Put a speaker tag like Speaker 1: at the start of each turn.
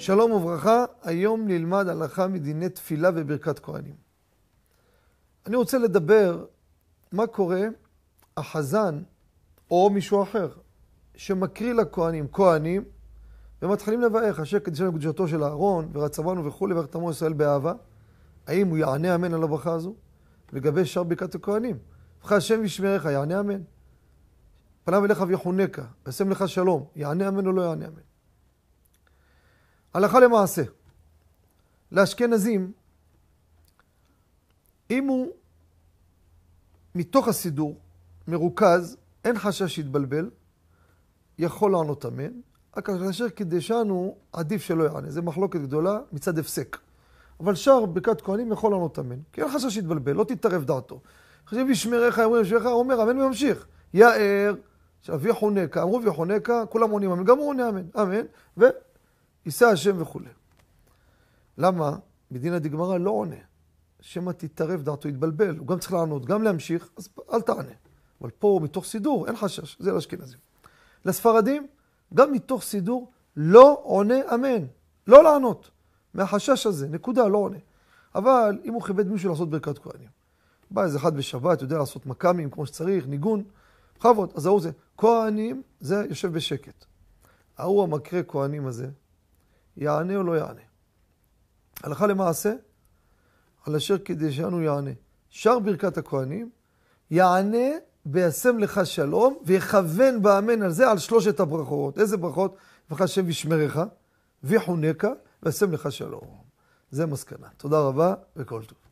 Speaker 1: שלום וברכה, היום נלמד הלכה מדיני תפילה וברכת כהנים. אני רוצה לדבר מה קורה, החזן או מישהו אחר שמקריא לכהנים, כהנים, ומתחילים לברך, אשר קדישנו קדושתו של אהרון, ורצבנו וכולי, ואיך תמו ישראל באהבה. האם הוא יענה אמן על הברכה הזו? לגבי שאר ברכת הכהנים. ובך השם ישמרך, יענה אמן. פניו אליך ויחונקה, וישם לך שלום, יענה אמן או לא יענה אמן. הלכה למעשה, לאשכנזים, אם הוא מתוך הסידור, מרוכז, אין חשש שיתבלבל, יכול לענות אמן, רק כאשר קידשנו, עדיף שלא יענה. זו מחלוקת גדולה מצד הפסק. אבל שאר ברכת כהנים יכול לענות אמן, כי אין חשש שיתבלבל, לא תתערב דעתו. חושב ישמרך, אומרים ישמרך, הוא אומר אמן וממשיך. יאר, שאבי חונקה, אמרו ויחונקה, כולם עונים אמן, גם הוא עונה אמן, אמן, ויישא השם וכולי. למה? בדין הדגמרא לא עונה. שמא תתערב דעתו, יתבלבל, הוא גם צריך לענות, גם להמשיך, אז אל תענה. אבל פה מתוך סידור, אין חשש, זה לאשכנזים. לספרדים, גם מתוך סידור, לא עונה אמן, לא לענות. מהחשש הזה, נקודה, לא עונה. אבל אם הוא כיבד מישהו לעשות ברכת כהנים, בא איזה אחד בשבת, יודע לעשות מכ"מים כמו שצריך, ניגון, בכבוד, אז ההוא זה, כהנים, זה יושב בשקט. ההוא המקרה כהנים הזה, יענה או לא יענה? הלכה למעשה, על אשר כדי שאנו יענה. שר ברכת הכהנים, יענה וישם לך שלום, ויכוון באמן על זה על שלושת הברכות. איזה ברכות? ובך השם ישמרך, ויחונקה, וישם לך שלום. זה מסקנה. תודה רבה וכל טוב.